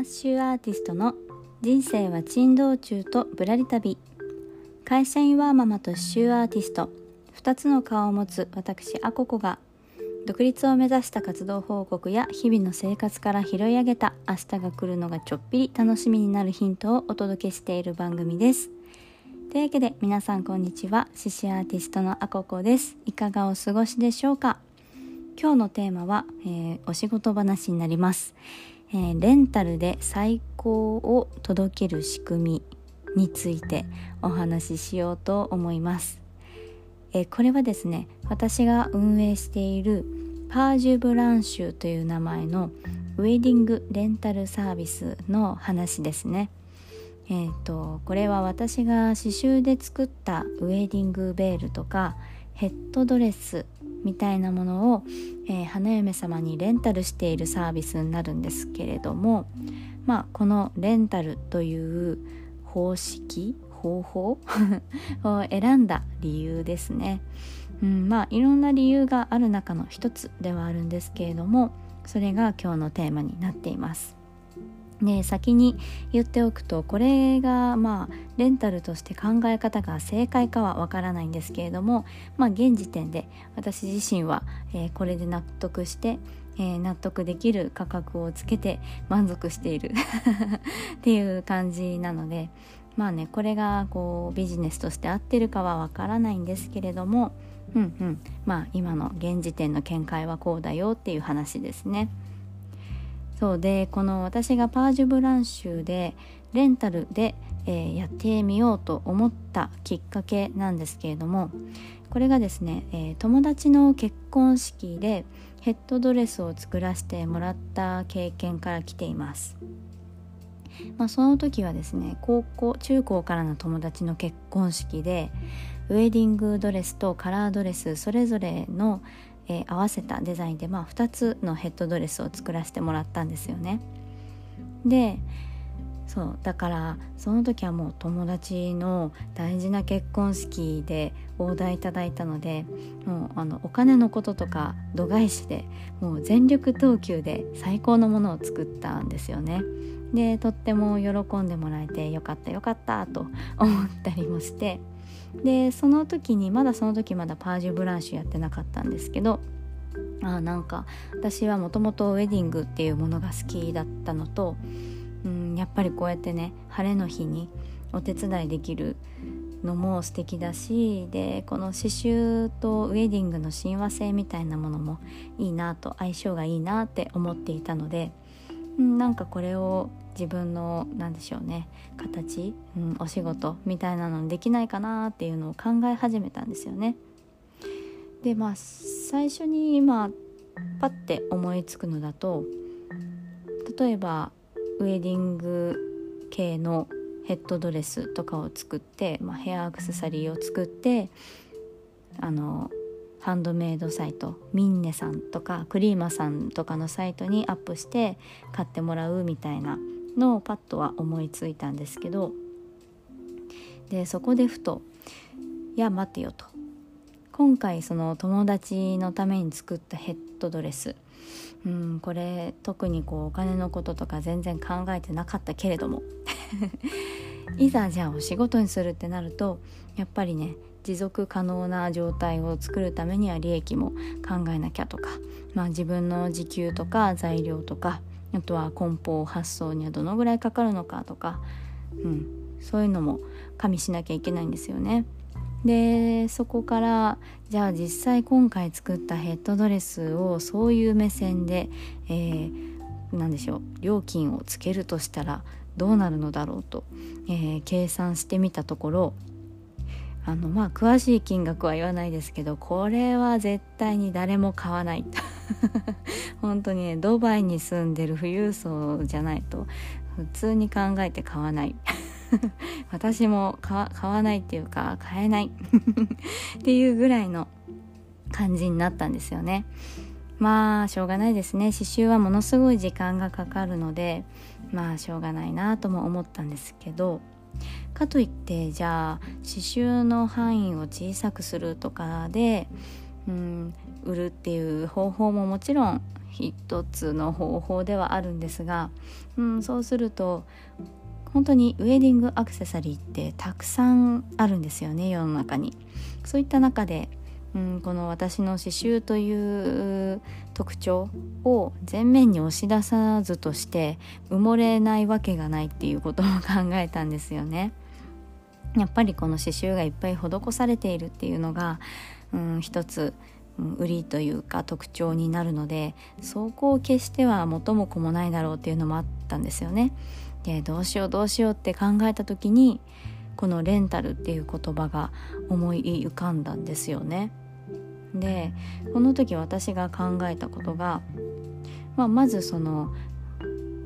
マッシュアーティストの人生は珍道中とぶらり旅。会社員ワーママと刺繍アーティスト。2つの顔を持つ私アココが独立を目指した活動報告や日々の生活から拾い上げた明日が来るのがちょっぴり楽しみになるヒントをお届けしている番組です。というわけで皆さんこんにちは。獅子アーティストのアココです。いかがお過ごしでしょうか？今日のテーマは、えー、お仕事話になります、えー、レンタルで最高を届ける仕組みについてお話ししようと思います、えー、これはですね私が運営しているパージュブランシュという名前のウェディングレンタルサービスの話ですね。えーとこれは私が刺繍で作ったウェディングベールとかヘッドドレスみたいなものを、えー、花嫁様にレンタルしているサービスになるんですけれどもまあこのレンタルという方式方法 を選んだ理由ですね、うん、まあいろんな理由がある中の一つではあるんですけれどもそれが今日のテーマになっています。で先に言っておくとこれがまあレンタルとして考え方が正解かはわからないんですけれどもまあ現時点で私自身は、えー、これで納得して、えー、納得できる価格をつけて満足している っていう感じなのでまあねこれがこうビジネスとして合ってるかはわからないんですけれどもうんうんまあ今の現時点の見解はこうだよっていう話ですね。そうでこの私がパージュブランシュでレンタルで、えー、やってみようと思ったきっかけなんですけれどもこれがですね、えー、友達の結婚式でヘッドドレスを作らせてもらった経験から来ています。まあ、その時はですね高校中高からの友達の結婚式でウェディングドレスとカラードレスそれぞれの、えー、合わせたデザインで、まあ、2つのヘッドドレスを作らせてもらったんですよね。でそうだからその時はもう友達の大事な結婚式でオーダーいただいたのでもうあのお金のこととか度外視でもう全力投球で最高のものを作ったんですよね。でとっても喜んでもらえてよかったよかったと思ったりもしてでその時にまだその時まだパージュブランシュやってなかったんですけどあなんか私はもともとウェディングっていうものが好きだったのと、うん、やっぱりこうやってね晴れの日にお手伝いできるのも素敵だしでこの刺繍とウェディングの親和性みたいなものもいいなと相性がいいなって思っていたので、なんかこれを自分の何でしょうね形、うん、お仕事みたいなのにできないかなっていうのを考え始めたんですよね。でまあ最初に今パッて思いつくのだと例えばウェディング系のヘッドドレスとかを作って、まあ、ヘアアクセサリーを作ってあのハンドメイドサイトミンネさんとかクリーマさんとかのサイトにアップして買ってもらうみたいなのをパッとは思いついたんですけどでそこでふと「いや待てよ」と。今回その友達のために作ったヘッドドレス。うんこれ特にこうお金のこととか全然考えてなかったけれども。いざじゃあお仕事にするってなるとやっぱりね持続可能な状態を作るためには利益も考えなきゃとか、まあ、自分の時給とか材料とかあとは梱包発送にはどのぐらいかかるのかとか、うん、そういうのも加味しなきゃいけないんですよね。でそこからじゃあ実際今回作ったヘッドドレスをそういう目線で、えー、何でしょう料金をつけるとしたらどうなるのだろうと、えー、計算してみたところあのまあ詳しい金額は言わないですけどこれは絶対に誰も買わない。本当にねドバイに住んでる富裕層じゃないと普通に考えて買わない。私も買わないっていうか買えない。っていうぐらいの感じになったんですよね。まあしょうがないですね。刺繍はものすごい時間がかかるのでまあしょうがないなとも思ったんですけどかといってじゃあ刺繍の範囲を小さくするとかでうん売るっていう方法ももちろん一つの方法ではあるんですが、うん、そうすると本当にウェディングアクセサリーってたくさんあるんですよね世の中に。そういった中で、うん、この私の刺繍という特徴を前面に押し出さずとして埋もれないわけがないっていうことを考えたんですよね。やっぱりこの刺繍がいっぱい施されているっていうのが、うん、一つ売りというか特徴になるのでそこを決しては元も子もないだろうっていうのもあったんですよね。でどうしようどうしようって考えた時にこのレンタルっていう言葉が思い浮かんだんですよね。でこの時私が考えたことが、まあ、まずその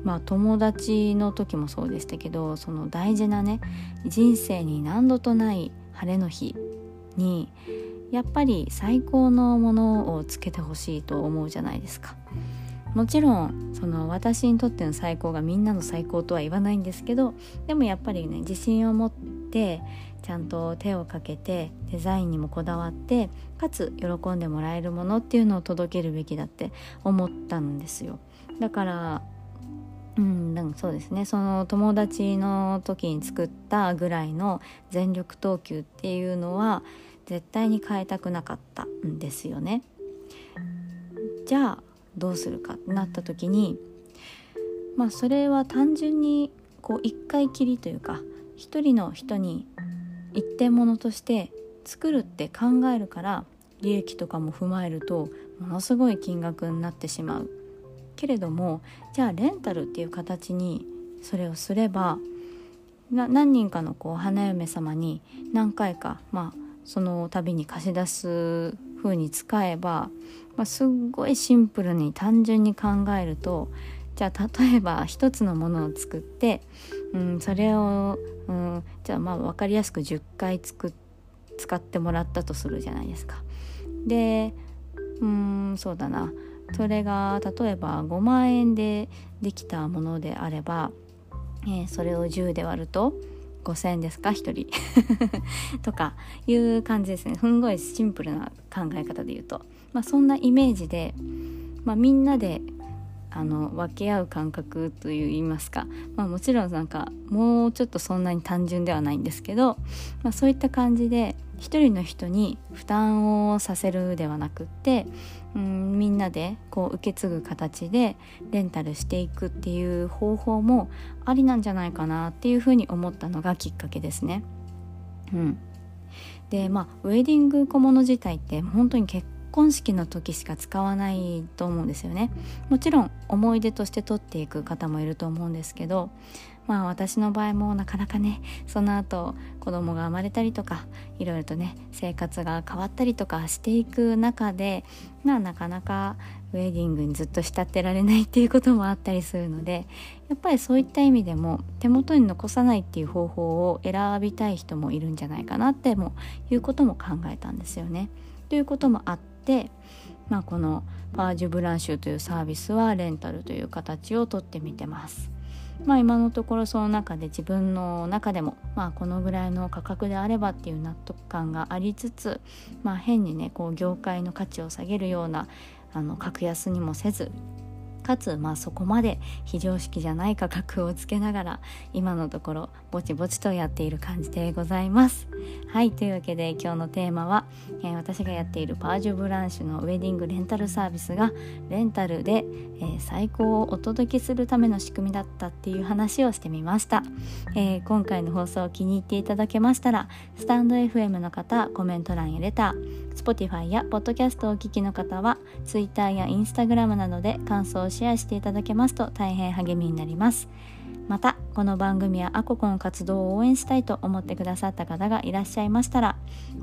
まあ友達の時もそうでしたけどその大事なね人生に何度とない晴れの日にやっぱり最高のものをつけてほしいと思うじゃないですか。もちろんその私にとっての最高がみんなの最高とは言わないんですけどでもやっぱりね自信を持ってちゃんと手をかけてデザインにもこだわってかつ喜んでもらえるものっていうのを届けるべきだって思ったんですよだからうん、そうですねその友達の時に作ったぐらいの全力投球っていうのは絶対に変えたくなかったんですよね。じゃあどうするかってなった時にまあそれは単純にこう一回きりというか一人の人に一点物として作るって考えるから利益とかも踏まえるとものすごい金額になってしまうけれどもじゃあレンタルっていう形にそれをすれば何人かのこう花嫁様に何回かまあその度に貸し出す風に使えば、まあ、すっごいシンプルに単純に考えるとじゃあ例えば一つのものを作って、うん、それを、うん、じゃあまあ分かりやすく10回つく使ってもらったとするじゃないですか。でうんそうだな。それが例えば5万円でできたものであれば、えー、それを10で割ると5,000円ですか？1人。とかいう感じですね。すんごいシンプルな考え方で言うと、まあ、そんなイメージで、まあ、みんなであの分け合う感覚といいますか、まあ、もちろんなんかもうちょっとそんなに単純ではないんですけど、まあ、そういった感じで一人の人に負担をさせるではなくってうんみんなでこう受け継ぐ形でレンタルしていくっていう方法もありなんじゃないかなっていうふうに思ったのがきっかけですね。うん、でまあウェディング小物自体って本当に結婚式の時しか使わないと思うんですよねもちろん思い出として取っていく方もいると思うんですけどまあ私の場合もなかなかねその後子供が生まれたりとかいろいろとね生活が変わったりとかしていく中でまあなかなかウェディングにずっと慕ってられないっていうこともあったりするのでやっぱりそういった意味でも手元に残さないっていう方法を選びたい人もいるんじゃないかなってもいうことも考えたんですよね。ということもあってて、まあ、このパージュブランシュというサービスはレンタルという形をとってみてます。まあ今のところその中で自分の中でもまあこのぐらいの価格であればっていう納得感がありつつまあ変にねこう業界の価値を下げるようなあの格安にもせずかつまあそこまで非常識じゃない価格をつけながら今のところぼちぼちとやっている感じでございます。はいというわけで今日のテーマは、えー、私がやっているパージュブランシュのウェディングレンタルサービスがレンタルで、えー、最高をお届けするための仕組みだったっていう話をしてみました、えー、今回の放送を気に入っていただけましたらスタンド FM の方コメント欄やレター Spotify や Podcast をお聞きの方は Twitter や Instagram などで感想をシェアしていただけますと大変励みになります。またこの番組やアココの活動を応援したいと思ってくださった方がいらっしゃいましたら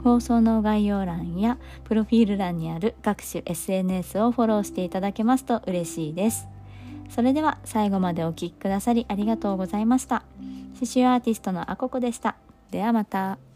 放送の概要欄やプロフィール欄にある各種 SNS をフォローしていただけますと嬉しいです。それでは最後までお聴きくださりありがとうございました。刺繍アーティストのアココでした。ではまた。